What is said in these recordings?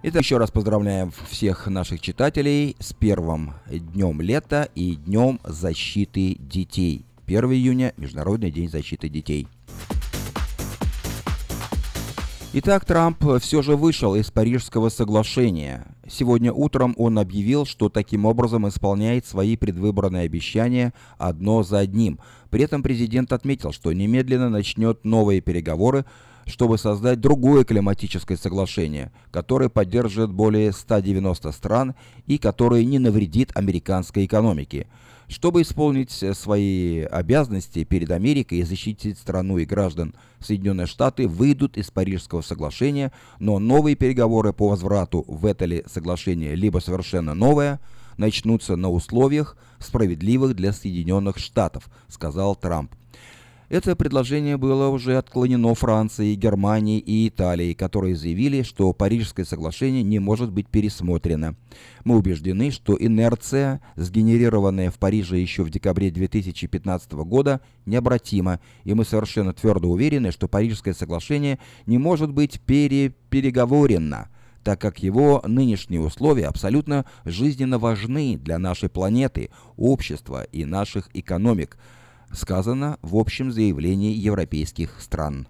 Итак, еще раз поздравляем всех наших читателей с первым днем лета и днем защиты детей. 1 июня – Международный день защиты детей. Итак, Трамп все же вышел из Парижского соглашения. Сегодня утром он объявил, что таким образом исполняет свои предвыборные обещания одно за одним. При этом президент отметил, что немедленно начнет новые переговоры чтобы создать другое климатическое соглашение, которое поддержит более 190 стран и которое не навредит американской экономике. Чтобы исполнить свои обязанности перед Америкой и защитить страну и граждан, Соединенные Штаты выйдут из Парижского соглашения, но новые переговоры по возврату в это ли соглашение либо совершенно новое начнутся на условиях, справедливых для Соединенных Штатов, сказал Трамп. Это предложение было уже отклонено Францией, Германией и Италией, которые заявили, что Парижское соглашение не может быть пересмотрено. Мы убеждены, что инерция, сгенерированная в Париже еще в декабре 2015 года, необратима, и мы совершенно твердо уверены, что Парижское соглашение не может быть переговорено так как его нынешние условия абсолютно жизненно важны для нашей планеты, общества и наших экономик – сказано в общем заявлении европейских стран.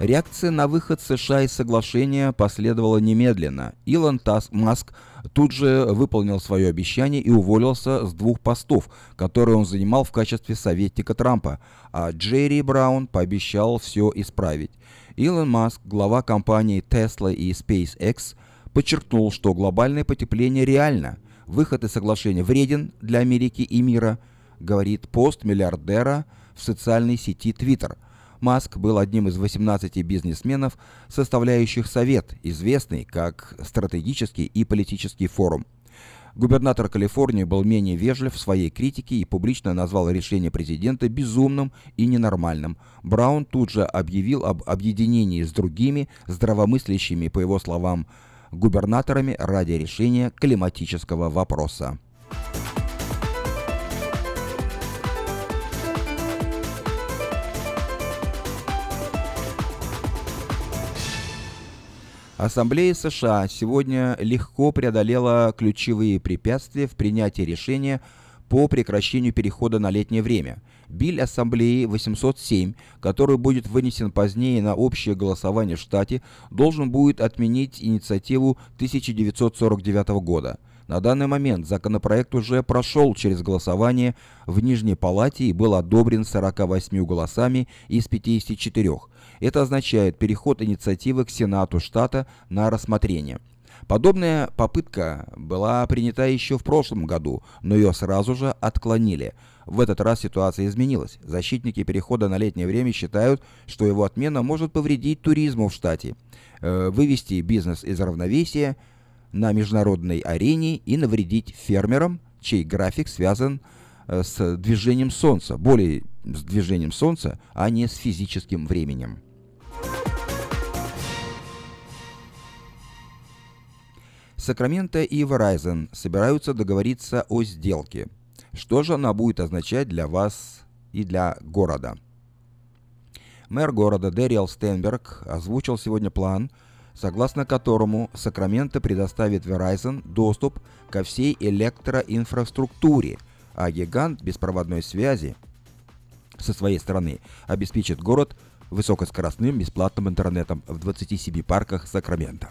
Реакция на выход США из соглашения последовала немедленно. Илон Таск Маск тут же выполнил свое обещание и уволился с двух постов, которые он занимал в качестве советника Трампа, а Джерри Браун пообещал все исправить. Илон Маск, глава компаний Tesla и SpaceX, подчеркнул, что глобальное потепление реально – Выход из соглашения вреден для Америки и мира, говорит пост миллиардера в социальной сети Twitter. Маск был одним из 18 бизнесменов, составляющих совет, известный как стратегический и политический форум. Губернатор Калифорнии был менее вежлив в своей критике и публично назвал решение президента безумным и ненормальным. Браун тут же объявил об объединении с другими здравомыслящими, по его словам, губернаторами ради решения климатического вопроса. Ассамблея США сегодня легко преодолела ключевые препятствия в принятии решения по прекращению перехода на летнее время. Биль Ассамблеи 807, который будет вынесен позднее на общее голосование в штате, должен будет отменить инициативу 1949 года. На данный момент законопроект уже прошел через голосование в Нижней Палате и был одобрен 48 голосами из 54. Это означает переход инициативы к Сенату штата на рассмотрение. Подобная попытка была принята еще в прошлом году, но ее сразу же отклонили. В этот раз ситуация изменилась. Защитники перехода на летнее время считают, что его отмена может повредить туризму в штате, э, вывести бизнес из равновесия на международной арене и навредить фермерам, чей график связан э, с движением Солнца, более с движением Солнца, а не с физическим временем. Сакраменто и Verizon собираются договориться о сделке. Что же она будет означать для вас и для города? Мэр города Дэриэл Стенберг озвучил сегодня план, согласно которому Сакраменто предоставит Verizon доступ ко всей электроинфраструктуре, а гигант беспроводной связи со своей стороны обеспечит город высокоскоростным бесплатным интернетом в 27 парках Сакрамента.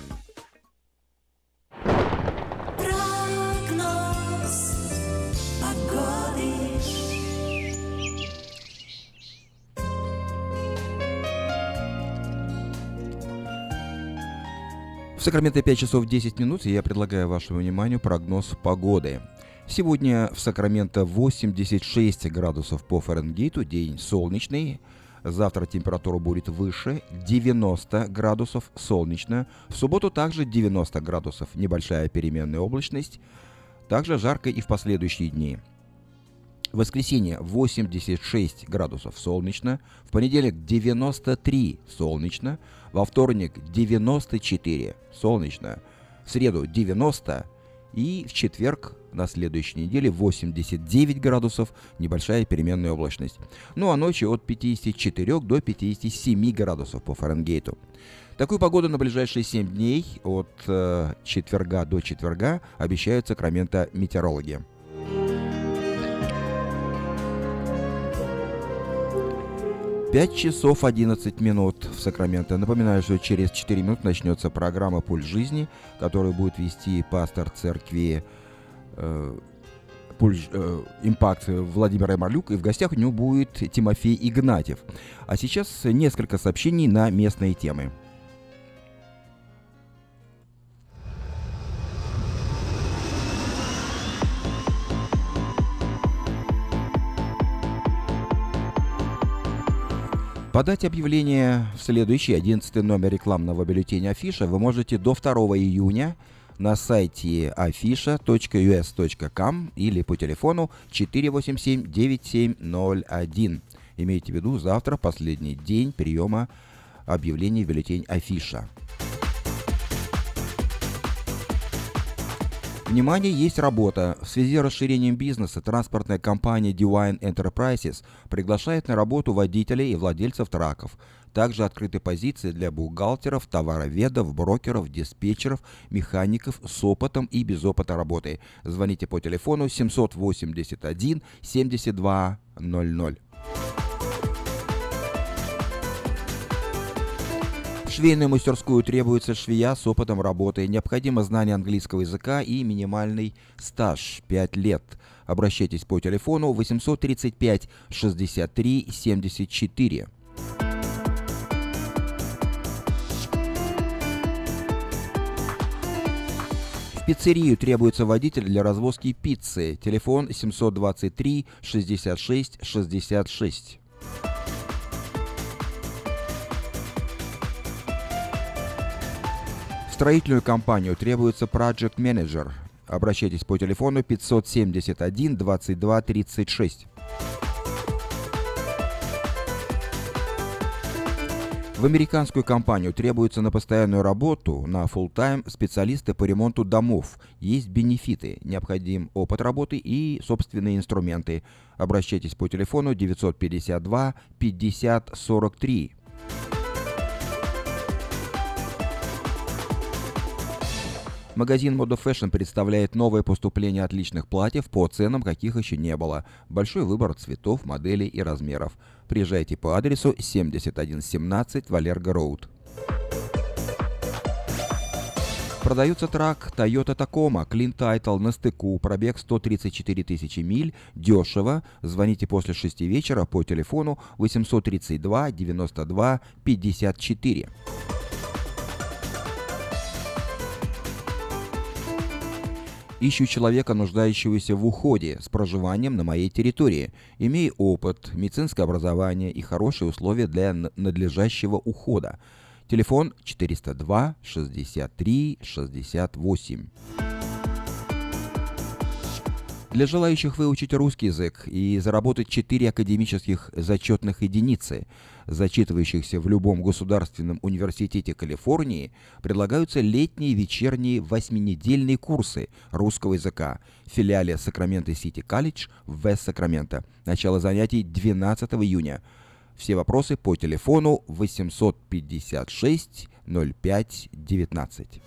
В Сакраменто 5 часов 10 минут, и я предлагаю вашему вниманию прогноз погоды. Сегодня в Сакраменто 86 градусов по Фаренгейту, день солнечный. Завтра температура будет выше, 90 градусов, солнечно. В субботу также 90 градусов, небольшая переменная облачность. Также жарко и в последующие дни. В воскресенье 86 градусов солнечно, в понедельник 93 солнечно, во вторник 94 солнечно, в среду 90 и в четверг на следующей неделе 89 градусов, небольшая переменная облачность. Ну а ночью от 54 до 57 градусов по Фаренгейту. Такую погоду на ближайшие 7 дней от э, четверга до четверга обещают Сакраменто метеорологи. 5 часов 11 минут в Сакраменто. Напоминаю, что через 4 минуты начнется программа «Пульс жизни», которую будет вести пастор церкви э, Пульс, э, Импакт Владимир Марлюк, и в гостях у него будет Тимофей Игнатьев. А сейчас несколько сообщений на местные темы. Подать объявление в следующий 11 номер рекламного бюллетеня Афиша вы можете до 2 июня на сайте afisha.us.com или по телефону 487-9701. Имейте в виду, завтра последний день приема объявлений в бюллетень Афиша. Внимание, есть работа. В связи с расширением бизнеса транспортная компания Divine Enterprises приглашает на работу водителей и владельцев траков. Также открыты позиции для бухгалтеров, товароведов, брокеров, диспетчеров, механиков с опытом и без опыта работы. Звоните по телефону 781 7200. Швейную мастерскую требуется швея с опытом работы. Необходимо знание английского языка и минимальный стаж 5 лет. Обращайтесь по телефону 835 63 74. В пиццерию требуется водитель для развозки пиццы. Телефон 723 66 66. Строительную компанию требуется Project Manager. Обращайтесь по телефону 571 22 36. В американскую компанию требуется на постоянную работу, на full time специалисты по ремонту домов. Есть бенефиты, необходим опыт работы и собственные инструменты. Обращайтесь по телефону 952 50 43. Магазин Moda Fashion представляет новое поступление отличных платьев по ценам, каких еще не было. Большой выбор цветов, моделей и размеров. Приезжайте по адресу 7117 Валерго Роуд. Продается трак Toyota Tacoma, Clean Title на стыку, пробег 134 тысячи миль, дешево. Звоните после 6 вечера по телефону 832 92 54. Ищу человека, нуждающегося в уходе, с проживанием на моей территории, имея опыт, медицинское образование и хорошие условия для надлежащего ухода. Телефон 402 63 68. Для желающих выучить русский язык и заработать 4 академических зачетных единицы, зачитывающихся в любом государственном университете Калифорнии, предлагаются летние вечерние восьминедельные курсы русского языка в филиале Сакраменто Сити Колледж в Вест-Сакраменто. Начало занятий 12 июня. Все вопросы по телефону 856 05 19.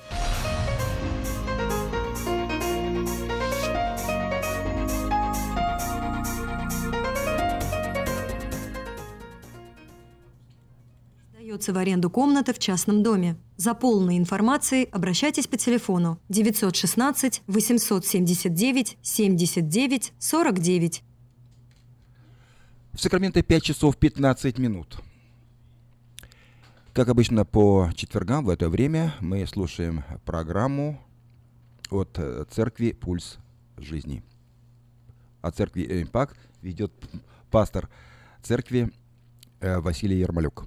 Сдается в аренду комната в частном доме. За полной информацией обращайтесь по телефону 916 879 79 49. В Сакраменто 5 часов 15 минут. Как обычно по четвергам в это время мы слушаем программу от э, церкви «Пульс жизни». От церкви «Импакт» ведет пастор церкви э, Василий Ермолюк.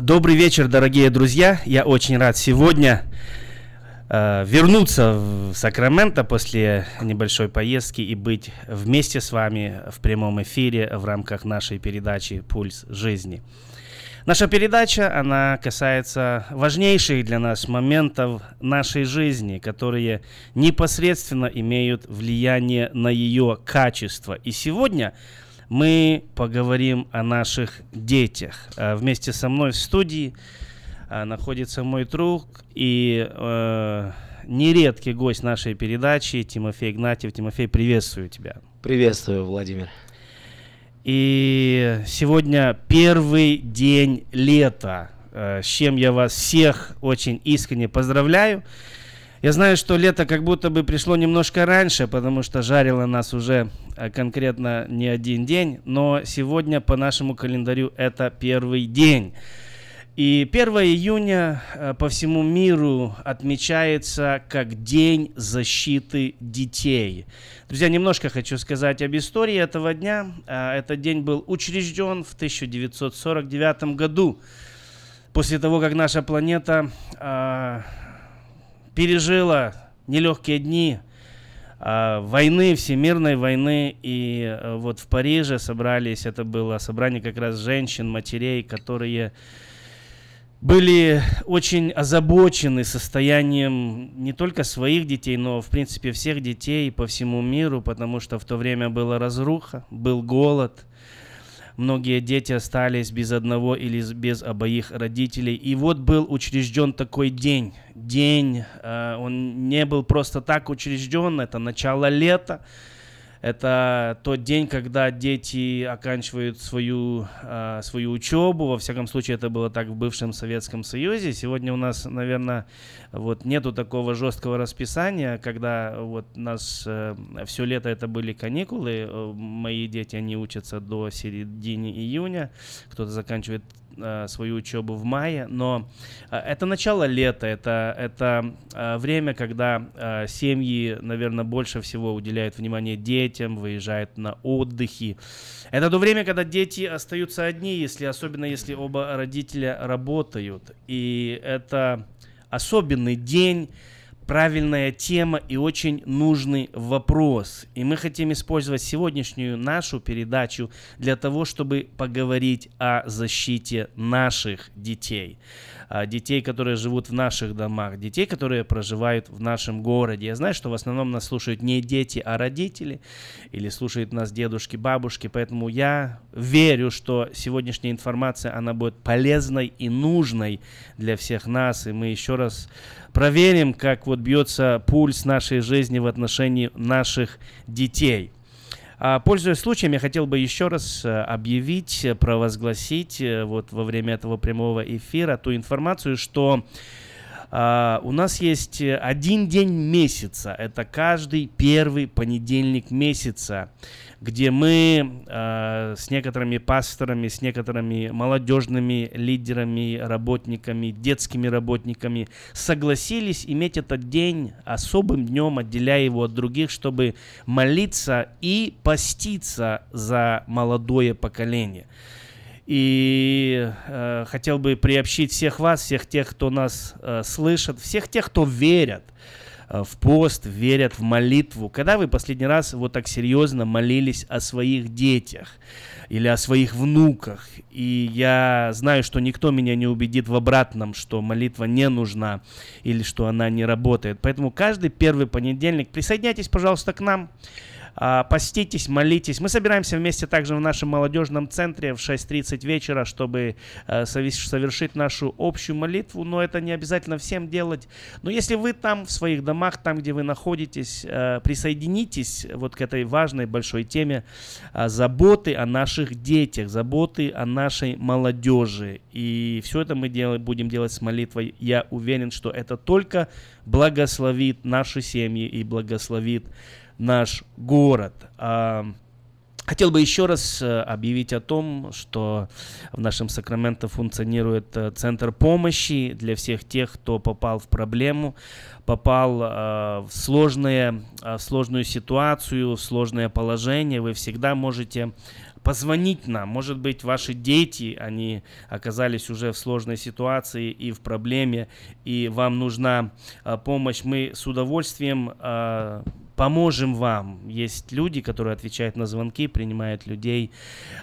Добрый вечер, дорогие друзья. Я очень рад сегодня э, вернуться в Сакраменто после небольшой поездки и быть вместе с вами в прямом эфире в рамках нашей передачи «Пульс жизни». Наша передача, она касается важнейших для нас моментов нашей жизни, которые непосредственно имеют влияние на ее качество. И сегодня мы поговорим о наших детях. А, вместе со мной в студии а, находится мой друг и э, нередкий гость нашей передачи Тимофей Игнатьев. Тимофей, приветствую тебя. Приветствую, Владимир. И сегодня первый день лета, э, с чем я вас всех очень искренне поздравляю. Я знаю, что лето как будто бы пришло немножко раньше, потому что жарило нас уже э, конкретно не один день, но сегодня по нашему календарю это первый день. И 1 июня э, по всему миру отмечается как День защиты детей. Друзья, немножко хочу сказать об истории этого дня. Э, этот день был учрежден в 1949 году, после того, как наша планета пережила нелегкие дни а, войны, всемирной войны. И а, вот в Париже собрались, это было собрание как раз женщин, матерей, которые были очень озабочены состоянием не только своих детей, но, в принципе, всех детей по всему миру, потому что в то время была разруха, был голод – многие дети остались без одного или без обоих родителей. И вот был учрежден такой день. День, э, он не был просто так учрежден, это начало лета. Это тот день, когда дети оканчивают свою, э, свою учебу. Во всяком случае, это было так в бывшем Советском Союзе. Сегодня у нас, наверное, вот нету такого жесткого расписания, когда вот нас э, все лето это были каникулы. Э, мои дети, они учатся до середины июня. Кто-то заканчивает э, свою учебу в мае, но э, это начало лета, это, это э, время, когда э, семьи, наверное, больше всего уделяют внимание детям, выезжают на отдыхи. Это то время, когда дети остаются одни, если, особенно если оба родителя работают. И это особенный день, правильная тема и очень нужный вопрос. И мы хотим использовать сегодняшнюю нашу передачу для того, чтобы поговорить о защите наших детей. А, детей, которые живут в наших домах, детей, которые проживают в нашем городе. Я знаю, что в основном нас слушают не дети, а родители, или слушают нас дедушки, бабушки, поэтому я верю, что сегодняшняя информация, она будет полезной и нужной для всех нас, и мы еще раз проверим, как вот бьется пульс нашей жизни в отношении наших детей. А, пользуясь случаем, я хотел бы еще раз э, объявить, э, провозгласить э, вот во время этого прямого эфира ту информацию, что Uh, у нас есть один день месяца, это каждый первый понедельник месяца где мы э, с некоторыми пасторами, с некоторыми молодежными лидерами, работниками, детскими работниками согласились иметь этот день особым днем, отделяя его от других, чтобы молиться и поститься за молодое поколение. И э, хотел бы приобщить всех вас, всех тех, кто нас э, слышит, всех тех, кто верят – Э, в пост, верят в молитву. Когда вы последний раз вот так серьезно молились о своих детях или о своих внуках? И я знаю, что никто меня не убедит в обратном, что молитва не нужна или что она не работает. Поэтому каждый первый понедельник присоединяйтесь, пожалуйста, к нам. А, поститесь, молитесь. Мы собираемся вместе также в нашем молодежном центре в 6.30 вечера, чтобы э, совершить нашу общую молитву, но это не обязательно всем делать. Но если вы там, в своих домах, там, где вы находитесь, э, присоединитесь вот к этой важной большой теме э, заботы о наших детях, заботы о нашей молодежи. И все это мы делаем, будем делать с молитвой. Я уверен, что это только благословит наши семьи и благословит наш город. А, хотел бы еще раз э, объявить о том, что в нашем Сакраменто функционирует э, центр помощи для всех тех, кто попал в проблему, попал э, в, сложные, в сложную ситуацию, в сложное положение. Вы всегда можете позвонить нам. Может быть, ваши дети, они оказались уже в сложной ситуации и в проблеме, и вам нужна помощь. Мы с удовольствием поможем вам. Есть люди, которые отвечают на звонки, принимают людей.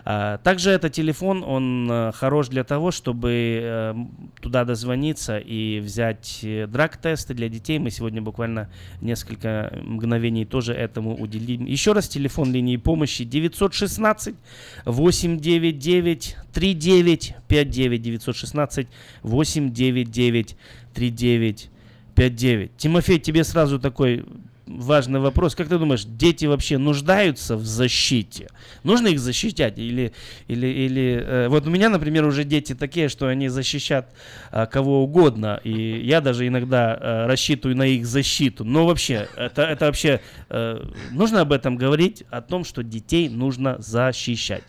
А, также этот телефон, он э, хорош для того, чтобы э, туда дозвониться и взять э, драг-тесты для детей. Мы сегодня буквально несколько мгновений тоже этому уделим. Еще раз телефон линии помощи 916 899 3959 916 899 3959 5529. Тимофей, тебе сразу такой важный вопрос. Как ты думаешь, дети вообще нуждаются в защите? Нужно их защищать? Или, или, или э, вот у меня, например, уже дети такие, что они защищат э, кого угодно. И я даже иногда э, рассчитываю на их защиту. Но вообще, это, это вообще э, нужно об этом говорить, о том, что детей нужно защищать.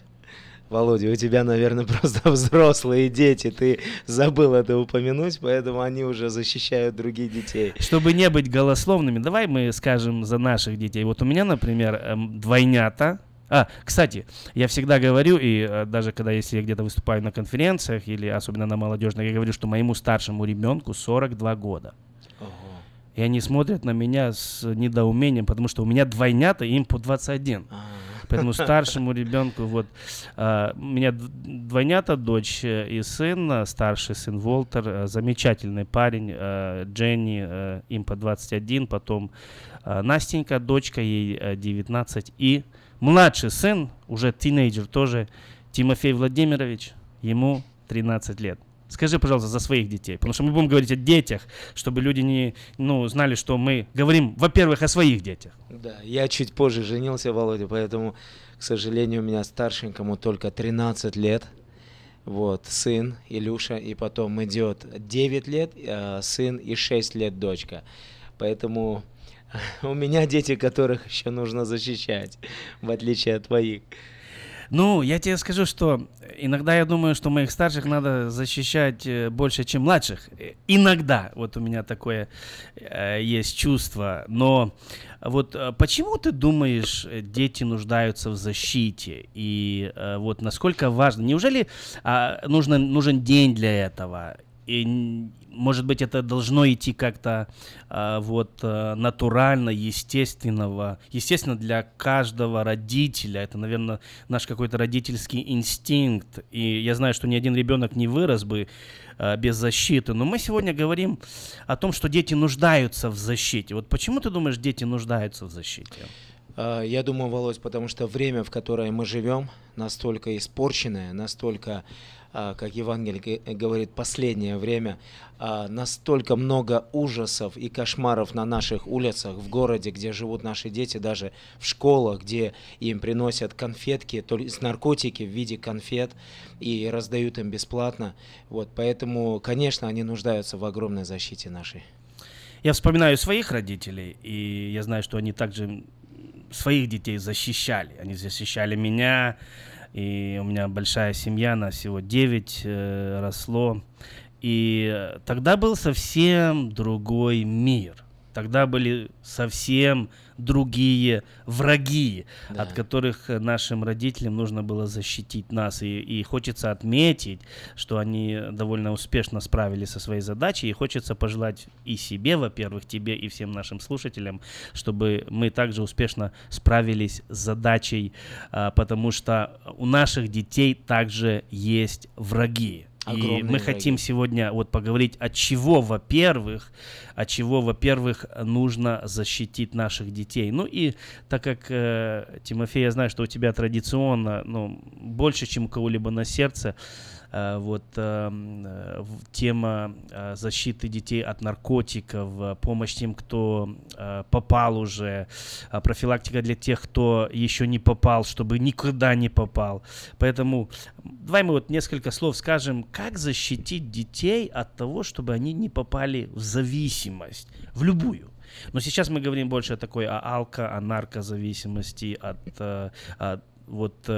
Володя, у тебя, наверное, просто взрослые дети, ты забыл это упомянуть, поэтому они уже защищают других детей. Чтобы не быть голословными, давай мы скажем за наших детей. Вот у меня, например, эм, двойнята, а, кстати, я всегда говорю, и э, даже когда если я где-то выступаю на конференциях, или особенно на молодежных, я говорю, что моему старшему ребенку 42 года. И они смотрят на меня с недоумением, потому что у меня двойнята, им по 21. А-а-а. Поэтому старшему ребенку, вот, э, у меня двойнята, дочь и сын, старший сын Волтер, э, замечательный парень, э, Дженни, э, им по 21, потом э, Настенька, дочка, ей э, 19, и младший сын, уже тинейджер тоже, Тимофей Владимирович, ему 13 лет. Скажи, пожалуйста, за своих детей, потому что мы будем говорить о детях, чтобы люди не, ну, знали, что мы говорим, во-первых, о своих детях. Да, я чуть позже женился, Володя, поэтому, к сожалению, у меня старшенькому только 13 лет. Вот, сын Илюша, и потом идет 9 лет, э, сын и 6 лет дочка. Поэтому у меня дети, которых еще нужно защищать, в отличие от твоих. Ну, я тебе скажу, что иногда я думаю, что моих старших надо защищать э, больше, чем младших. Иногда, вот у меня такое э, есть чувство. Но вот э, почему ты думаешь, дети нуждаются в защите? И э, вот насколько важно? Неужели э, нужно, нужен день для этого? И может быть, это должно идти как-то э, вот э, натурально, естественного, естественно для каждого родителя. Это, наверное, наш какой-то родительский инстинкт. И я знаю, что ни один ребенок не вырос бы э, без защиты. Но мы сегодня говорим о том, что дети нуждаются в защите. Вот почему ты думаешь, дети нуждаются в защите? Я думаю, Володь, потому что время, в которое мы живем, настолько испорченное, настолько а, как Евангелие говорит, последнее время, а, настолько много ужасов и кошмаров на наших улицах, в городе, где живут наши дети, даже в школах, где им приносят конфетки, то есть наркотики в виде конфет и раздают им бесплатно. Вот, поэтому, конечно, они нуждаются в огромной защите нашей. Я вспоминаю своих родителей, и я знаю, что они также своих детей защищали. Они защищали меня, и у меня большая семья, нас всего 9 э, росло. И тогда был совсем другой мир. Тогда были совсем другие враги, да. от которых нашим родителям нужно было защитить нас. И, и хочется отметить, что они довольно успешно справились со своей задачей. И хочется пожелать и себе, во-первых, тебе и всем нашим слушателям, чтобы мы также успешно справились с задачей, а, потому что у наших детей также есть враги. Огромные и мы враги. хотим сегодня вот поговорить, от чего, во-первых, от чего, во-первых, нужно защитить наших детей. Ну и так как, э, Тимофей, я знаю, что у тебя традиционно, ну, больше, чем у кого-либо на сердце, Э, вот эм, э, тема э, защиты детей от наркотиков, помощь тем, кто попал уже, профилактика для тех, кто еще не попал, чтобы никогда не попал. Поэтому давай мы вот несколько слов скажем, как защитить детей от того, чтобы они не попали в зависимость, в любую. Но сейчас мы говорим больше о такой о алко, о наркозависимости, от, от вот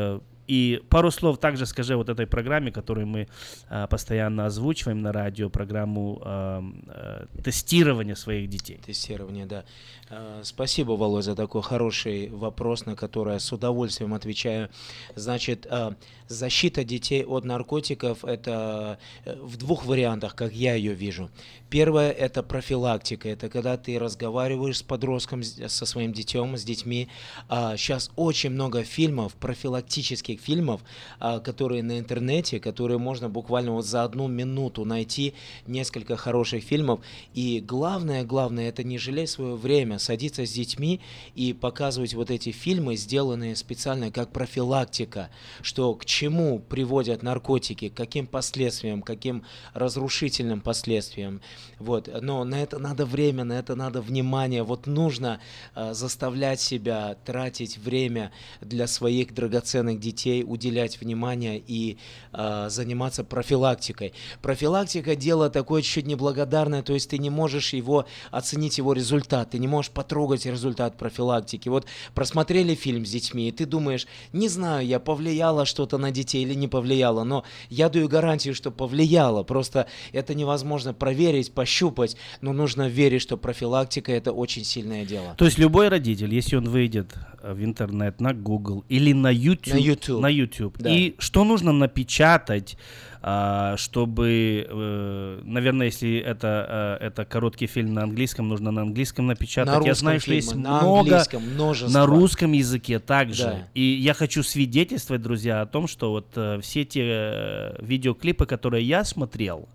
и пару слов также скажи вот этой программе, которую мы э, постоянно озвучиваем на радио, программу э, э, тестирования своих детей. Тестирование, да. Э, спасибо, Володя, за такой хороший вопрос, на который я с удовольствием отвечаю. Значит, э, защита детей от наркотиков – это э, в двух вариантах, как я ее вижу. Первое – это профилактика. Это когда ты разговариваешь с подростком, со своим детем, с детьми. Сейчас очень много фильмов профилактических фильмов, а, которые на интернете, которые можно буквально вот за одну минуту найти несколько хороших фильмов. И главное, главное, это не жалеть свое время, садиться с детьми и показывать вот эти фильмы, сделанные специально как профилактика, что к чему приводят наркотики, к каким последствиям, каким разрушительным последствиям. Вот. Но на это надо время, на это надо внимание. Вот нужно э, заставлять себя тратить время для своих драгоценных детей, уделять внимание и э, заниматься профилактикой. Профилактика дело такое чуть неблагодарное, то есть ты не можешь его оценить его результат, ты не можешь потрогать результат профилактики. Вот просмотрели фильм с детьми, и ты думаешь, не знаю, я повлияла что-то на детей или не повлияло, но я даю гарантию, что повлияло. Просто это невозможно проверить, пощупать, но нужно верить, что профилактика это очень сильное дело. То есть любой родитель, если он выйдет в интернет, на Google или на YouTube, на YouTube, на YouTube да. и что нужно напечатать, а, чтобы, э, наверное, если это, э, это короткий фильм на английском, нужно на английском напечатать. На я знаю, что есть на много множество. на русском языке также. Да. И я хочу свидетельствовать, друзья, о том, что вот э, все те видеоклипы, которые я смотрел,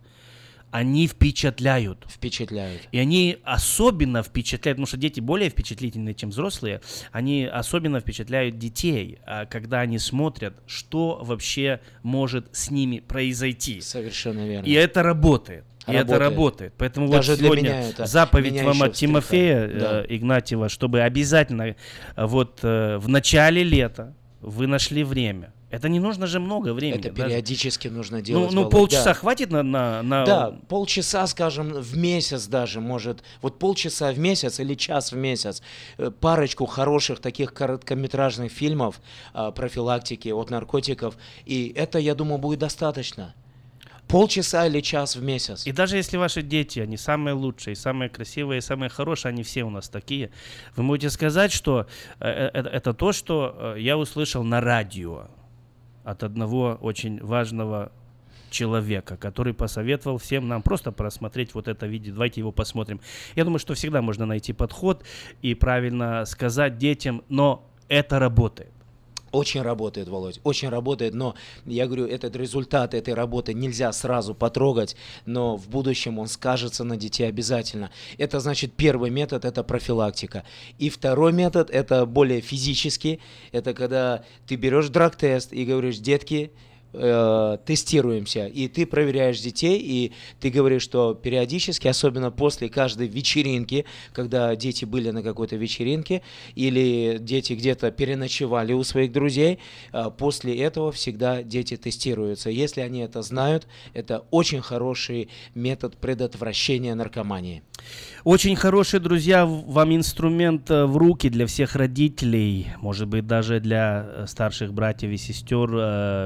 они впечатляют. Впечатляют. И они особенно впечатляют, потому что дети более впечатлительные, чем взрослые, они особенно впечатляют детей, а, когда они смотрят, что вообще может с ними произойти. Совершенно верно. И это работает. И это Работает. работает. Поэтому Даже вот сегодня меня это заповедь меня вам от Тимофея встряхает. Да. э, Игнатьева, чтобы обязательно э, вот э, в начале лета вы нашли время. Это не нужно же много времени. Это даже- периодически нужно Ну, делать. ну Володь, полчаса да. хватит на, на, на- Да, полчаса, скажем, в месяц даже, может, вот полчаса в месяц или час в месяц, э, парочку хороших таких короткометражных фильмов а, профилактики от наркотиков, и это, я думаю, будет достаточно. Полчаса или час в месяц. И даже если ваши дети, они самые лучшие, самые красивые, самые хорошие, они все у нас такие, вы можете сказать, что э, э, это, это то, что э, я услышал на радио от одного очень важного человека, который посоветовал всем нам просто просмотреть вот это видео. Давайте его посмотрим. Я думаю, что всегда можно найти подход и правильно сказать детям, но это работает. Очень работает, Володь, очень работает, но я говорю, этот результат этой работы нельзя сразу потрогать, но в будущем он скажется на детей обязательно. Это значит первый метод это профилактика. И второй метод это более физический, это когда ты берешь драг-тест и говоришь, детки, э, тестируемся, и ты проверяешь детей, и ты говоришь, что периодически, особенно после каждой вечеринки, когда дети были на какой-то вечеринке, или дети где-то переночевали у своих друзей, э, после этого всегда дети тестируются. Если они это знают, это очень хороший метод предотвращения наркомании. Очень хороший, друзья, вам инструмент э, в руки для всех родителей, может быть, даже для э, старших братьев и сестер.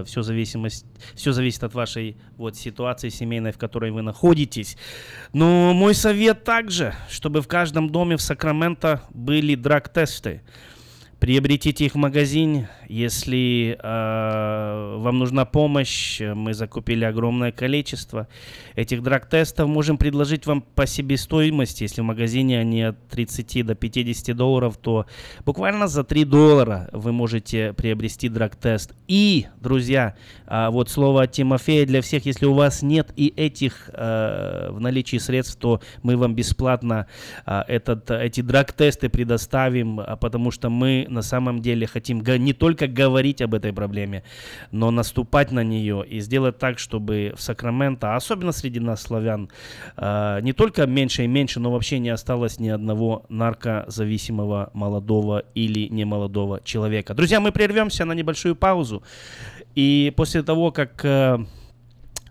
Все, зависимость, все зависит от вашей вот, ситуации семейной, в которой вы находитесь. Но мой совет также, чтобы в каждом доме в Сакраменто были драг-тесты. Приобретите их в магазине, если э, вам нужна помощь. Мы закупили огромное количество этих драг-тестов. Можем предложить вам по себестоимости. Если в магазине они от 30 до 50 долларов, то буквально за 3 доллара вы можете приобрести драг-тест. И, друзья, а, вот слово от Тимофея для всех. Если у вас нет и этих э, в наличии средств, то мы вам бесплатно а, этот, эти драг-тесты предоставим, потому что мы на самом деле хотим не только говорить об этой проблеме, но наступать на нее и сделать так, чтобы в Сакраменто, а особенно среди нас, славян, а, не только меньше и меньше, но вообще не осталось ни одного наркозависимого молодого или немолодого человека. Друзья, мы прервемся на небольшую паузу. И после того, как э,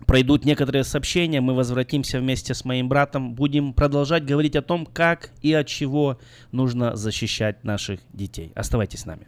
пройдут некоторые сообщения, мы возвратимся вместе с моим братом, будем продолжать говорить о том, как и от чего нужно защищать наших детей. Оставайтесь с нами.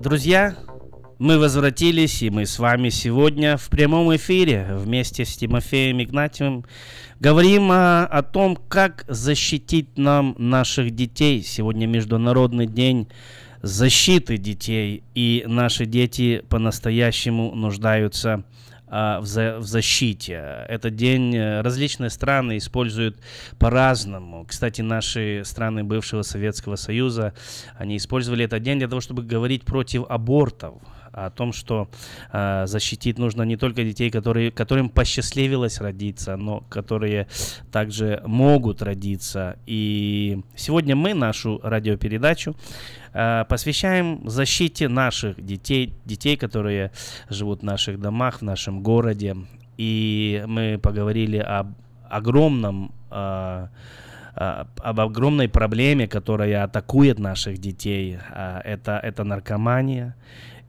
Друзья, мы возвратились, и мы с вами сегодня в прямом эфире вместе с Тимофеем Игнатьевым говорим о, о том, как защитить нам наших детей. Сегодня Международный день защиты детей, и наши дети по-настоящему нуждаются в а, в, за, в защите. Этот день э, различные страны используют по-разному. Кстати, наши страны бывшего Советского Союза, они использовали этот день для того, чтобы говорить против абортов о том, что э, защитить нужно не только детей, которые, которым посчастливилось родиться, но которые также могут родиться. И сегодня мы нашу радиопередачу э, посвящаем защите наших детей, детей, которые живут в наших домах, в нашем городе. И мы поговорили об огромном э, об огромной проблеме, которая атакует наших детей. Это, это наркомания,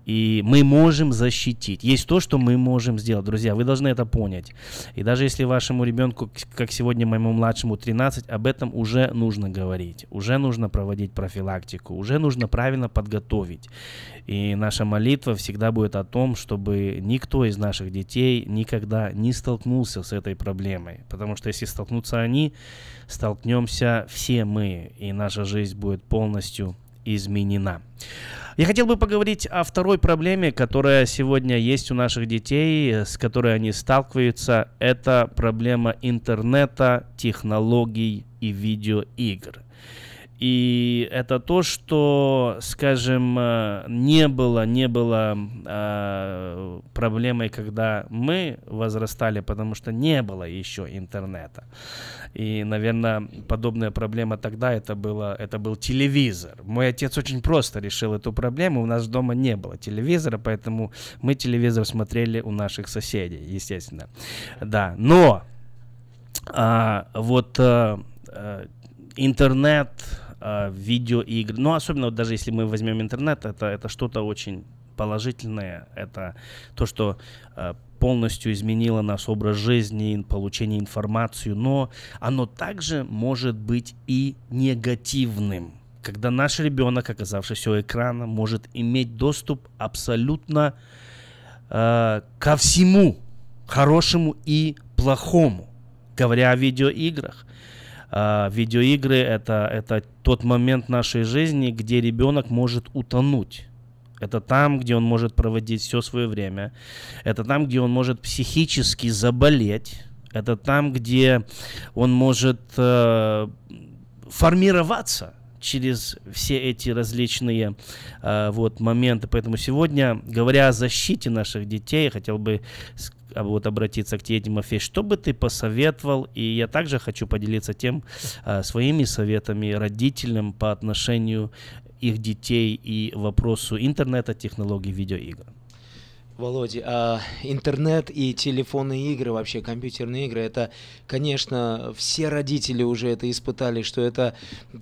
и мы можем защитить. Есть то, что мы можем сделать. Друзья, вы должны это понять. И даже если вашему ребенку, как сегодня моему младшему 13, об этом уже нужно говорить. Уже нужно проводить профилактику. Уже нужно правильно подготовить. И наша молитва всегда будет о том, чтобы никто из наших детей никогда не столкнулся с этой проблемой. Потому что если столкнутся они, столкнемся все мы. И наша жизнь будет полностью изменена. Я хотел бы поговорить о второй проблеме, которая сегодня есть у наших детей, с которой они сталкиваются. Это проблема интернета, технологий и видеоигр. И это то, что, скажем, э, не было, не было э, проблемой, когда мы возрастали, потому что не было еще интернета. И, наверное, подобная проблема тогда это, было, это был телевизор. Мой отец очень просто решил эту проблему. У нас дома не было телевизора, поэтому мы телевизор смотрели у наших соседей, естественно. Да, но а, вот а, интернет э, видеоигры. Ну, особенно вот даже если мы возьмем интернет, это, это что-то очень положительное. Это то, что э, полностью изменило наш образ жизни, получение информации, но оно также может быть и негативным. Когда наш ребенок, оказавшись у экрана, может иметь доступ абсолютно э, ко всему, хорошему и плохому. Говоря о видеоиграх, а, видеоигры это, это тот момент нашей жизни, где ребенок может утонуть. Это там, где он может проводить все свое время. Это там, где он может психически заболеть. Это там, где он может э, формироваться через все эти различные э, вот моменты. Поэтому сегодня, говоря о защите наших детей, я хотел бы а вот обратиться к тебе, Тимофей, что бы ты посоветовал? И я также хочу поделиться тем а, своими советами родителям по отношению их детей и вопросу интернета, технологий, видеоигр. Володя, а интернет и телефонные игры, вообще компьютерные игры, это, конечно, все родители уже это испытали, что это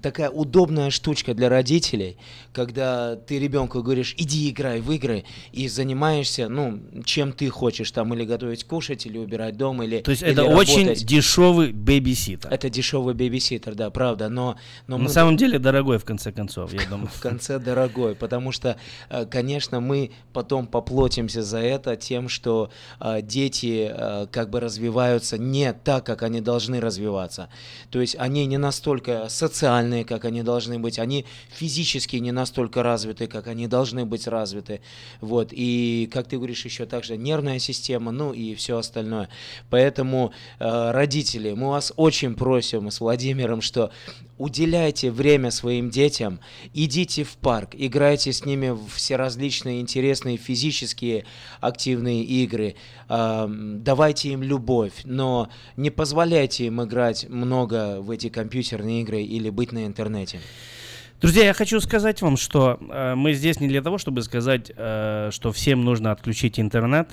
такая удобная штучка для родителей, когда ты ребенку говоришь, иди играй в игры и занимаешься, ну, чем ты хочешь, там, или готовить кушать, или убирать дом, или То есть или это работать. очень дешевый бэбиситер. Это дешевый бэбиситер, да, правда, но... но На мы... самом деле дорогой, в конце концов, я думаю. В конце дорогой, потому что, э, конечно, мы потом поплотимся за это тем, что э, дети э, как бы развиваются не так, как они должны развиваться. То есть они не настолько социальные, как они должны быть, они физически не настолько развиты, как они должны быть развиты. Вот. И, как ты говоришь, еще также нервная система, ну и все остальное. Поэтому, э, родители, мы вас очень просим с Владимиром, что уделяйте время своим детям, идите в парк, играйте с ними в все различные интересные физические активные игры, давайте им любовь, но не позволяйте им играть много в эти компьютерные игры или быть на интернете. Друзья, я хочу сказать вам, что э, мы здесь не для того, чтобы сказать, э, что всем нужно отключить интернет,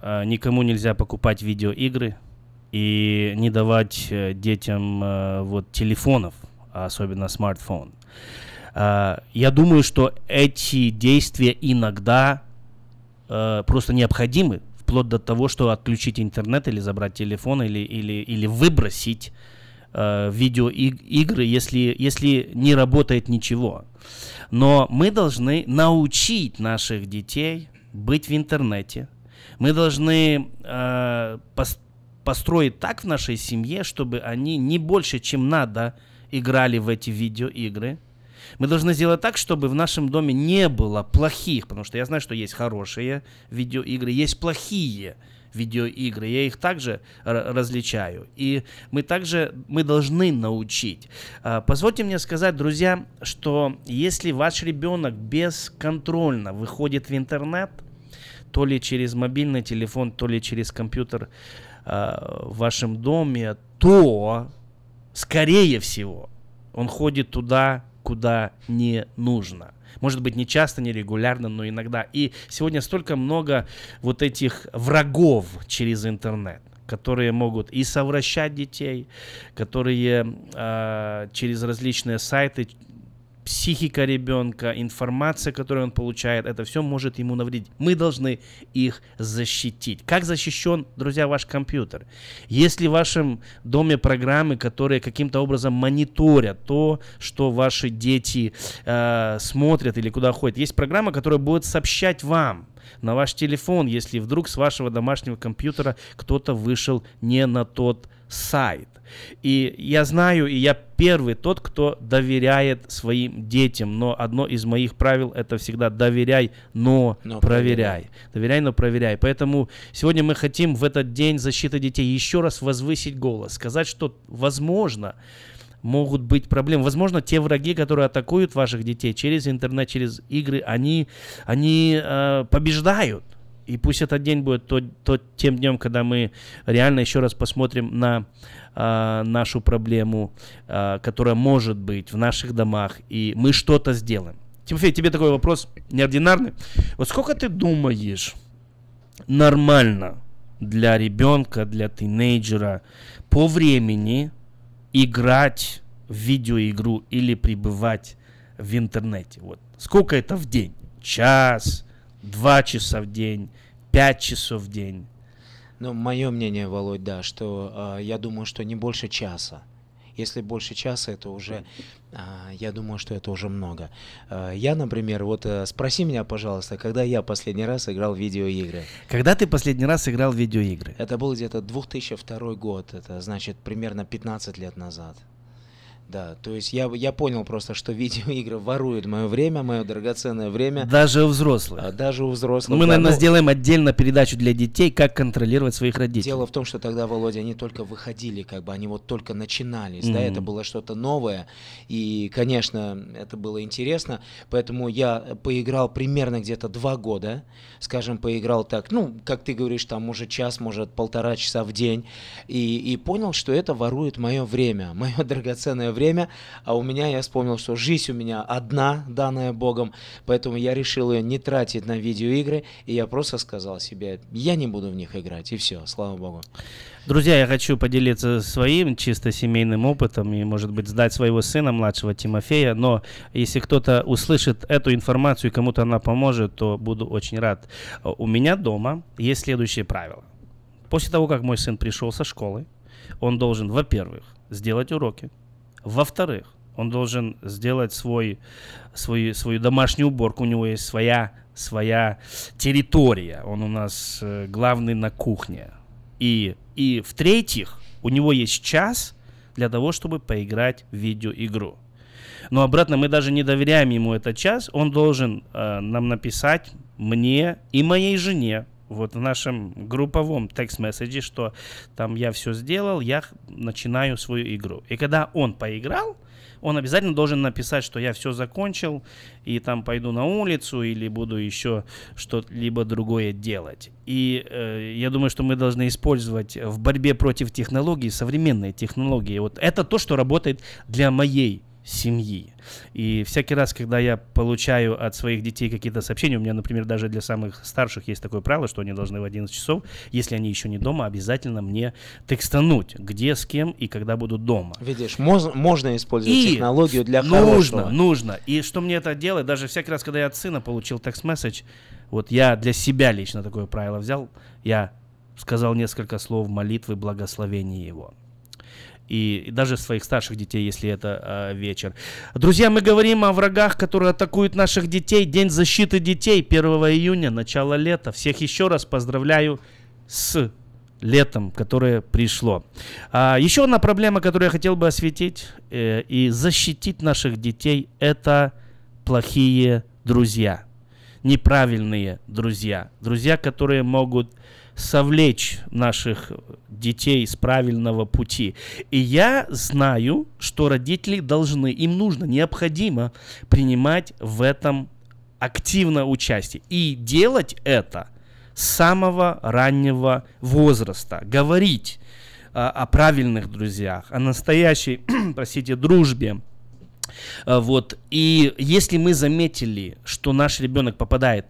э, никому нельзя покупать видеоигры и не давать детям вот телефонов, особенно смартфон. Э, я думаю, что эти действия иногда э, просто необходимы, вплоть до того, что отключить интернет или забрать телефон или, или, или выбросить видеоигры, если, если не работает ничего. Но мы должны научить наших детей быть в интернете. Мы должны э, пос, построить так в нашей семье, чтобы они не больше, чем надо, играли в эти видеоигры. Мы должны сделать так, чтобы в нашем доме не было плохих, потому что я знаю, что есть хорошие видеоигры, есть плохие видеоигры. Я их также различаю. И мы также, мы должны научить. А, позвольте мне сказать, друзья, что если ваш ребенок бесконтрольно выходит в интернет, то ли через мобильный телефон, то ли через компьютер а, в вашем доме, то, скорее всего, он ходит туда, куда не нужно. Может быть, не часто, не регулярно, но иногда. И сегодня столько много вот этих врагов через интернет которые могут и совращать детей, которые э, через различные сайты психика ребенка, информация, которую он получает, это все может ему навредить. Мы должны их защитить. Как защищен, друзья, ваш компьютер? Если в вашем доме программы, которые каким-то образом мониторят то, что ваши дети э, смотрят или куда ходят, есть программа, которая будет сообщать вам, на ваш телефон, если вдруг с вашего домашнего компьютера кто-то вышел не на тот сайт. И я знаю, и я первый тот, кто доверяет своим детям. Но одно из моих правил это всегда доверяй, но, но проверяй. проверяй. Доверяй, но проверяй. Поэтому сегодня мы хотим в этот день защиты детей еще раз возвысить голос, сказать, что возможно могут быть проблемы. Возможно, те враги, которые атакуют ваших детей через интернет, через игры, они, они э, побеждают. И пусть этот день будет тот, тот тем днем, когда мы реально еще раз посмотрим на э, нашу проблему, э, которая может быть в наших домах, и мы что-то сделаем. Тимофей, тебе такой вопрос неординарный. Вот сколько ты думаешь нормально для ребенка, для тинейджера по времени играть в видеоигру или пребывать в интернете? Вот сколько это в день? Час, два часа в день, пять часов в день. Ну, мое мнение, Володь, да, что э, я думаю, что не больше часа. Если больше часа, это уже, э, я думаю, что это уже много. Э, я, например, вот э, спроси меня, пожалуйста, когда я последний раз играл в видеоигры. Когда ты последний раз играл в видеоигры? Это был где-то 2002 год, это значит примерно 15 лет назад. Да, то есть я, я понял просто, что видеоигры воруют мое время, мое драгоценное время. Даже у взрослых. А, даже у взрослых. Мы, да, наверное, но... сделаем отдельно передачу для детей, как контролировать своих родителей. Дело в том, что тогда, Володя, они только выходили, как бы они вот только начинались, mm-hmm. да, это было что-то новое, и, конечно, это было интересно, поэтому я поиграл примерно где-то два года, скажем, поиграл так, ну, как ты говоришь, там, может, час, может, полтора часа в день, и, и понял, что это ворует мое время, мое драгоценное время, время, а у меня, я вспомнил, что жизнь у меня одна, данная Богом, поэтому я решил ее не тратить на видеоигры, и я просто сказал себе, я не буду в них играть, и все, слава Богу. Друзья, я хочу поделиться своим чисто семейным опытом и, может быть, сдать своего сына младшего Тимофея, но если кто-то услышит эту информацию и кому-то она поможет, то буду очень рад. У меня дома есть следующее правило. После того, как мой сын пришел со школы, он должен, во-первых, сделать уроки, во-вторых, Он должен сделать свой, свой, свою домашнюю уборку. У него есть своя, своя территория. Он у нас э, главный на кухне. И, и в-третьих, у него есть час для того, чтобы поиграть в видеоигру. Но обратно мы даже не доверяем ему этот час. Он должен э, нам написать мне и моей жене вот в нашем групповом текст-месседже, что там я все сделал, я начинаю свою игру. И когда он поиграл, он обязательно должен написать, что я все закончил, и там пойду на улицу, или буду еще что-либо другое делать. И э, я думаю, что мы должны использовать в борьбе против технологий современные технологии. Вот это то, что работает для моей семьи. И всякий раз, когда я получаю от своих детей какие-то сообщения, у меня, например, даже для самых старших есть такое правило, что они должны в 11 часов, если они еще не дома, обязательно мне текстануть, где, с кем и когда будут дома. Видишь, моз- можно использовать И технологию для нужно, хорошего. Нужно, И что мне это делает, даже всякий раз, когда я от сына получил текст-месседж, вот я для себя лично такое правило взял, я сказал несколько слов молитвы, благословения его и, и даже своих старших детей, если это э, вечер. Друзья, мы говорим о врагах, которые атакуют наших детей. День защиты детей 1 июня, начало лета. Всех еще раз поздравляю с летом, которое пришло. А, еще одна проблема, которую я хотел бы осветить э, и защитить наших детей, это плохие друзья, неправильные друзья, друзья, которые могут совлечь наших детей с правильного пути. И я знаю, что родители должны, им нужно, необходимо принимать в этом активно участие. И делать это с самого раннего возраста. Говорить а, о правильных друзьях, о настоящей, простите, дружбе. А, вот. И если мы заметили, что наш ребенок попадает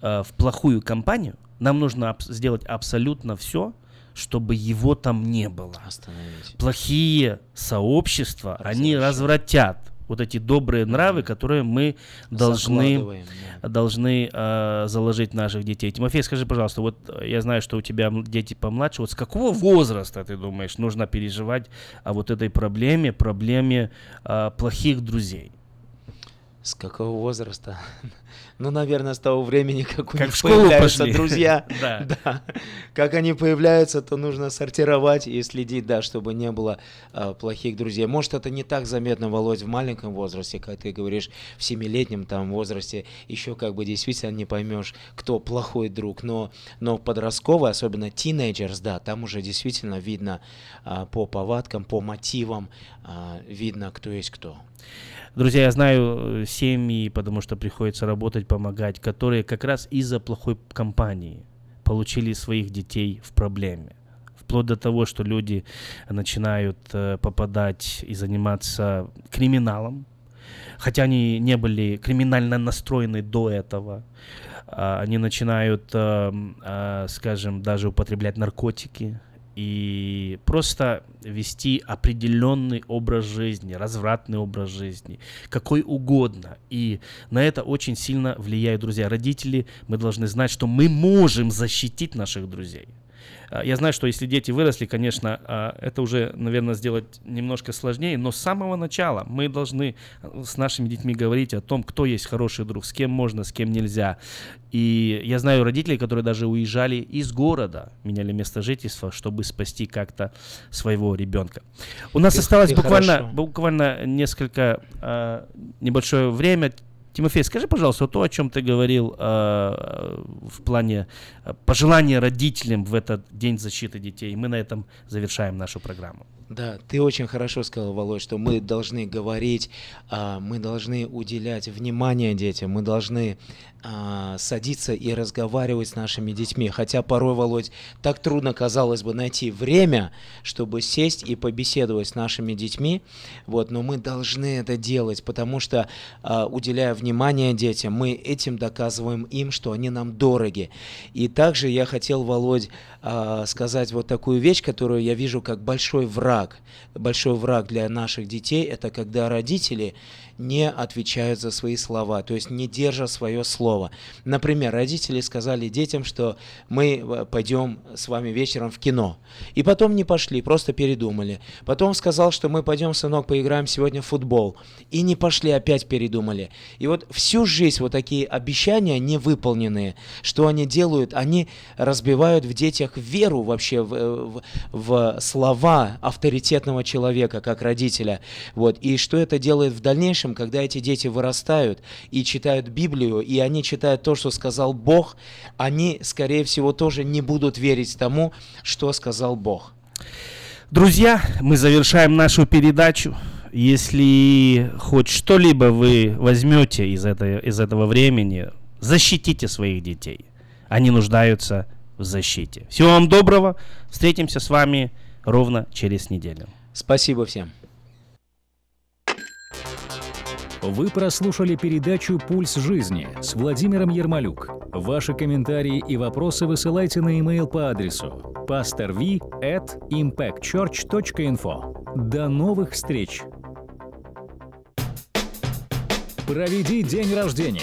а, в плохую компанию, нам нужно аб- сделать абсолютно все, чтобы его там не было. Остановить. Плохие сообщества, они развратят вот эти добрые нравы, которые мы должны, да. должны э, заложить наших детей. Тимофей, скажи, пожалуйста, вот э, я знаю, что у тебя дети помладше, вот с какого возраста, ты думаешь, нужно переживать о вот этой проблеме, проблеме э, плохих друзей? С какого возраста? Ну, наверное, с того времени, как у Как них появляются пошли. друзья. Да. да. Как они появляются, то нужно сортировать и следить, да, чтобы не было а, плохих друзей. Может, это не так заметно, Володь, в маленьком возрасте, как ты говоришь, в семилетнем там возрасте, еще как бы действительно не поймешь, кто плохой друг. Но, но в подростковой, особенно тинейджерс, да, там уже действительно видно а, по повадкам, по мотивам, а, видно, кто есть кто. Друзья, я знаю э, семьи, потому что приходится работать, помогать, которые как раз из-за плохой компании получили своих детей в проблеме. Вплоть до того, что люди начинают э, попадать и заниматься криминалом, хотя они не были криминально настроены до этого. А, Они начинают, э, м, а, скажем, даже употреблять наркотики и просто вести определенный образ жизни, развратный образ жизни, какой угодно. И на это очень сильно влияют друзья. Родители, мы должны знать, что мы можем защитить наших друзей. А, Я знаю, что если дети выросли, конечно, а, это уже, наверное, сделать немножко сложнее, но с самого начала мы должны э, с нашими детьми говорить о том, кто есть хороший друг, с кем можно, с кем нельзя. И я знаю родителей, которые даже уезжали из города, меняли место жительства, чтобы спасти как-то своего ребенка. У нас Ты- осталось ты буквально, хорошо. буквально несколько небольшое время. Тимофей, скажи, пожалуйста, то, о чем ты говорил а, в плане а, пожелания родителям в этот день защиты детей. Мы на этом завершаем нашу программу. Да, ты очень хорошо сказал, Володь, что мы должны говорить, а, мы должны уделять внимание детям, мы должны а, садиться и разговаривать с нашими детьми. Хотя порой, Володь, так трудно, казалось бы, найти время, чтобы сесть и побеседовать с нашими детьми. Вот, но мы должны это делать, потому что, а, уделяя внимание детям, мы этим доказываем им, что они нам дороги. И также я хотел, Володь, сказать вот такую вещь, которую я вижу как большой враг враг, большой враг для наших детей, это когда родители не отвечают за свои слова, то есть не держат свое слово. Например, родители сказали детям, что мы э, пойдем с вами вечером в кино. И потом не пошли, просто передумали. Потом сказал, что мы пойдем, сынок, поиграем сегодня в футбол. И не пошли, опять передумали. И вот всю жизнь вот такие обещания невыполненные, что они делают, они разбивают в детях веру вообще в, э, в, в слова авторитетного человека, как родителя. Вот. И что это делает в дальнейшем? когда эти дети вырастают и читают Библию, и они читают то, что сказал Бог, они, скорее всего, тоже не будут верить тому, что сказал Бог. Друзья, мы завершаем нашу передачу. Если хоть что-либо вы возьмете из, этого, из этого времени, защитите своих детей. Они нуждаются в защите. Всего вам доброго. Встретимся с вами ровно через неделю. Спасибо всем. Вы прослушали передачу «Пульс жизни» с Владимиром Ермолюк. Ваши комментарии и вопросы высылайте на e-mail по адресу pastorv at impactchurch.info. До новых встреч! Проведи день рождения,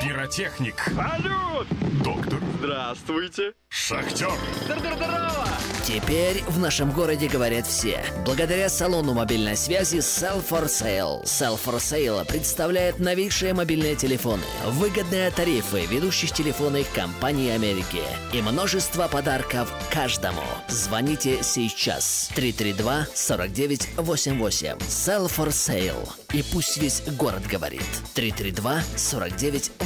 Пиротехник. Салют! Доктор. Здравствуйте. Шахтер. Здорово! Теперь в нашем городе говорят все. Благодаря салону мобильной связи Sell for Sale. Sell for Sale представляет новейшие мобильные телефоны, выгодные тарифы ведущих телефонных компаний Америки и множество подарков каждому. Звоните сейчас 332 49 88. Sell for Sale. И пусть весь город говорит. 332 49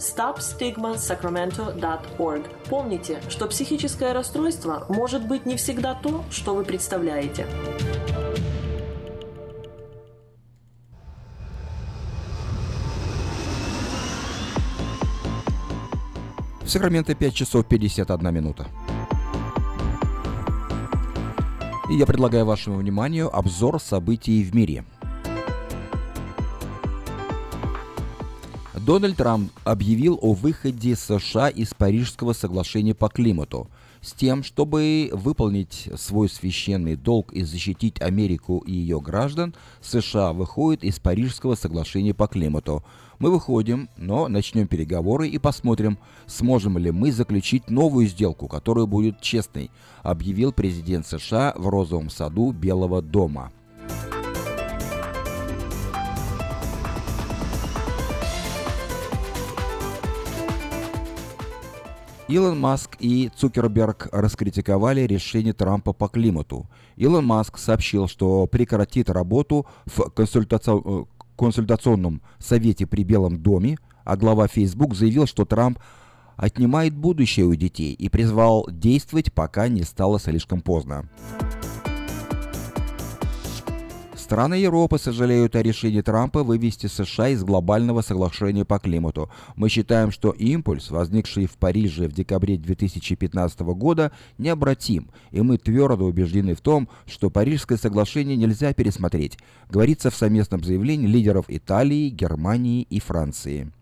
stopstigmasacramento.org. Помните, что психическое расстройство может быть не всегда то, что вы представляете. В Сакраменто 5 часов 51 минута. И я предлагаю вашему вниманию обзор событий в мире. Дональд Трамп объявил о выходе США из Парижского соглашения по климату с тем, чтобы выполнить свой священный долг и защитить Америку и ее граждан, США выходит из Парижского соглашения по климату. Мы выходим, но начнем переговоры и посмотрим, сможем ли мы заключить новую сделку, которая будет честной, объявил президент США в Розовом саду Белого дома. Илон Маск и Цукерберг раскритиковали решение Трампа по климату. Илон Маск сообщил, что прекратит работу в консультаци... консультационном совете при Белом доме, а глава Facebook заявил, что Трамп отнимает будущее у детей и призвал действовать, пока не стало слишком поздно. Страны Европы сожалеют о решении Трампа вывести США из глобального соглашения по климату. Мы считаем, что импульс, возникший в Париже в декабре 2015 года, необратим, и мы твердо убеждены в том, что Парижское соглашение нельзя пересмотреть, говорится в совместном заявлении лидеров Италии, Германии и Франции.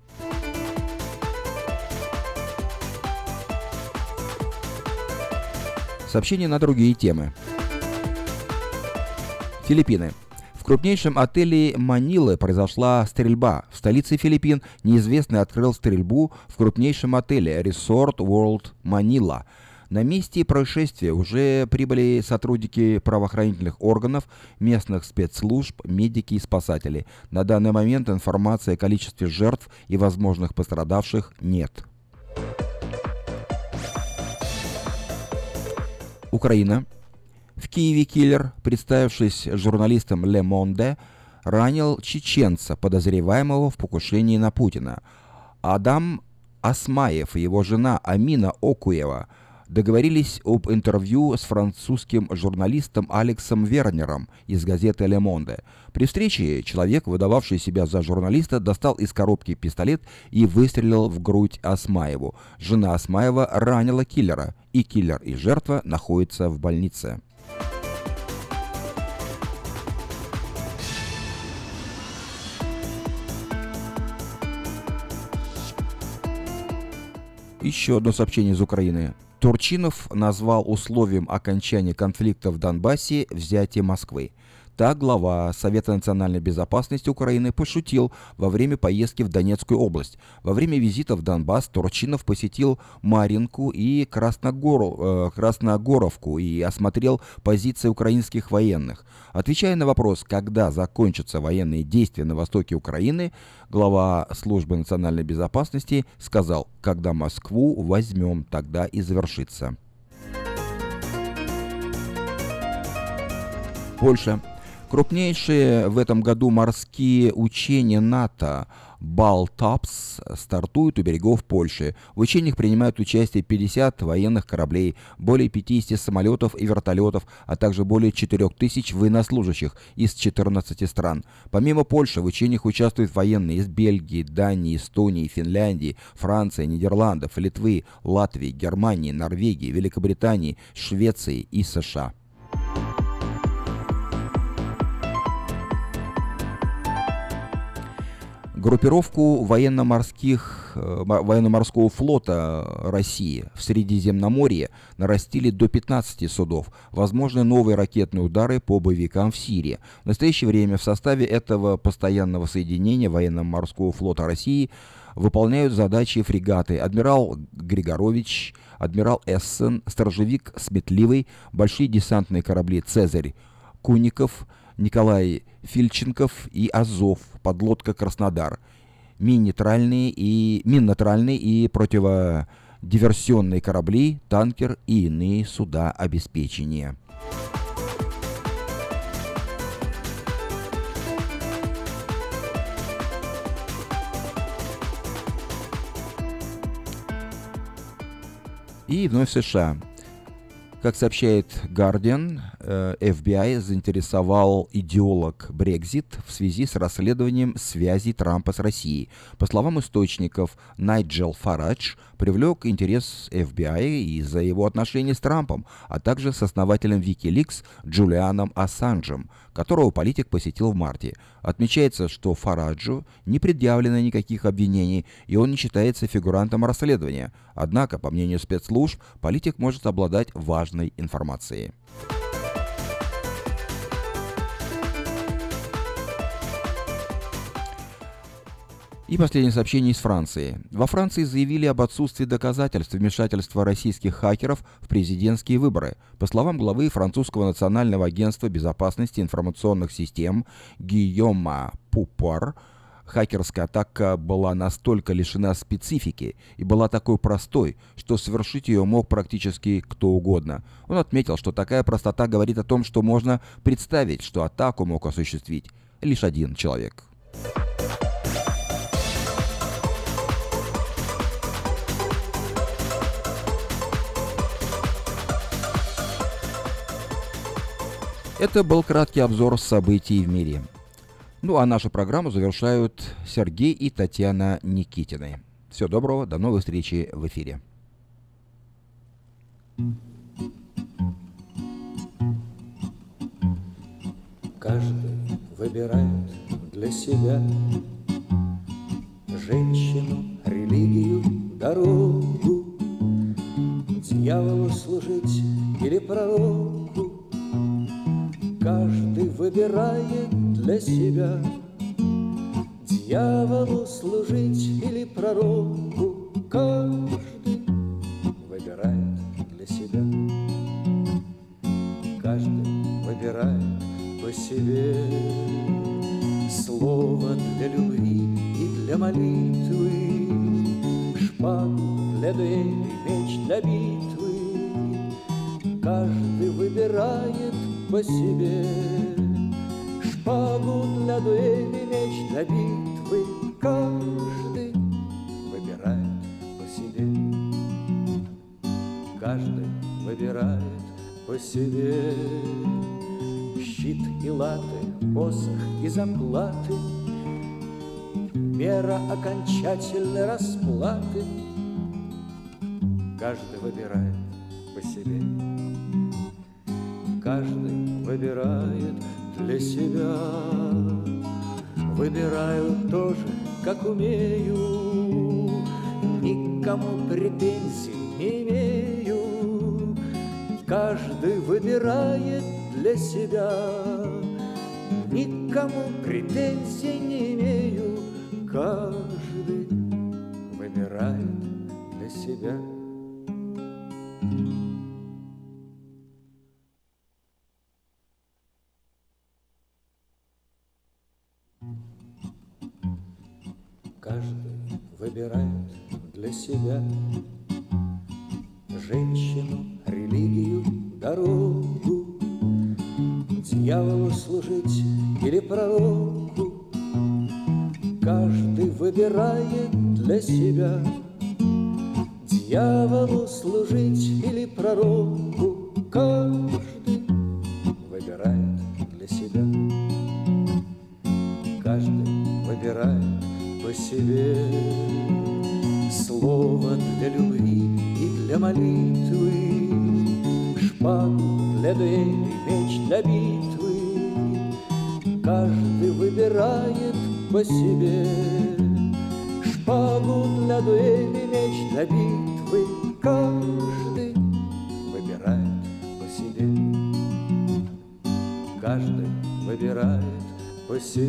Сообщение на другие темы. Филиппины крупнейшем отеле Манилы произошла стрельба. В столице Филиппин неизвестный открыл стрельбу в крупнейшем отеле Resort World Manila. На месте происшествия уже прибыли сотрудники правоохранительных органов, местных спецслужб, медики и спасатели. На данный момент информации о количестве жертв и возможных пострадавших нет. Украина в Киеве киллер, представившись журналистом «Ле Монде», ранил чеченца, подозреваемого в покушении на Путина. Адам Осмаев и его жена Амина Окуева договорились об интервью с французским журналистом Алексом Вернером из газеты «Ле Монде». При встрече человек, выдававший себя за журналиста, достал из коробки пистолет и выстрелил в грудь Осмаеву. Жена Осмаева ранила киллера, и киллер и жертва находятся в больнице. Еще одно сообщение из Украины. Турчинов назвал условием окончания конфликта в Донбассе взятие Москвы. Так глава Совета национальной безопасности Украины пошутил во время поездки в Донецкую область. Во время визита в Донбасс Турчинов посетил Маринку и Красногор... э, Красногоровку и осмотрел позиции украинских военных. Отвечая на вопрос, когда закончатся военные действия на востоке Украины, глава службы национальной безопасности сказал, когда Москву возьмем, тогда и завершится. Польша Крупнейшие в этом году морские учения НАТО «Балтапс» стартуют у берегов Польши. В учениях принимают участие 50 военных кораблей, более 50 самолетов и вертолетов, а также более 4000 военнослужащих из 14 стран. Помимо Польши в учениях участвуют военные из Бельгии, Дании, Эстонии, Финляндии, Франции, Нидерландов, Литвы, Латвии, Германии, Норвегии, Великобритании, Швеции и США. Группировку военно-морских, э, военно-морского флота России в Средиземноморье нарастили до 15 судов. Возможны новые ракетные удары по боевикам в Сирии. В настоящее время в составе этого постоянного соединения военно-морского флота России выполняют задачи фрегаты «Адмирал Григорович», «Адмирал Эссен», «Сторожевик Сметливый», большие десантные корабли «Цезарь», «Куников», Николай Фильченков и Азов, подлодка Краснодар. Мин-нейтральные и, мин и противодиверсионные корабли, танкер и иные суда обеспечения. И вновь США. Как сообщает Guardian, FBI э, заинтересовал идеолог Brexit в связи с расследованием связей Трампа с Россией. По словам источников, Найджел Фарадж привлек интерес FBI из-за его отношений с Трампом, а также с основателем Wikileaks Джулианом Ассанжем, которого политик посетил в марте. Отмечается, что Фараджу не предъявлено никаких обвинений, и он не считается фигурантом расследования. Однако, по мнению спецслужб, политик может обладать важной информацией. И последнее сообщение из Франции. Во Франции заявили об отсутствии доказательств вмешательства российских хакеров в президентские выборы. По словам главы французского национального агентства безопасности информационных систем Гийома Пупар, хакерская атака была настолько лишена специфики и была такой простой, что совершить ее мог практически кто угодно. Он отметил, что такая простота говорит о том, что можно представить, что атаку мог осуществить лишь один человек. Это был краткий обзор событий в мире. Ну а нашу программу завершают Сергей и Татьяна Никитины. Всего доброго, до новой встречи в эфире. Каждый выбирает для себя Женщину, религию, дорогу Дьяволу служить или пророку Каждый выбирает для себя. Дьяволу служить или пророку Каждый выбирает для себя. Каждый выбирает по себе. Слово для любви и для молитвы Шпагу для дуэли, меч для битвы. Каждый выбирает по себе. Шпагу для дуэли, меч для битвы Каждый выбирает по себе. Каждый выбирает по себе. Щит и латы, посох и заплаты Мера окончательной расплаты. Каждый выбирает по себе каждый выбирает для себя. Выбираю тоже, как умею, никому претензий не имею. Каждый выбирает для себя, никому претензий не имею. Каждый выбирает для себя.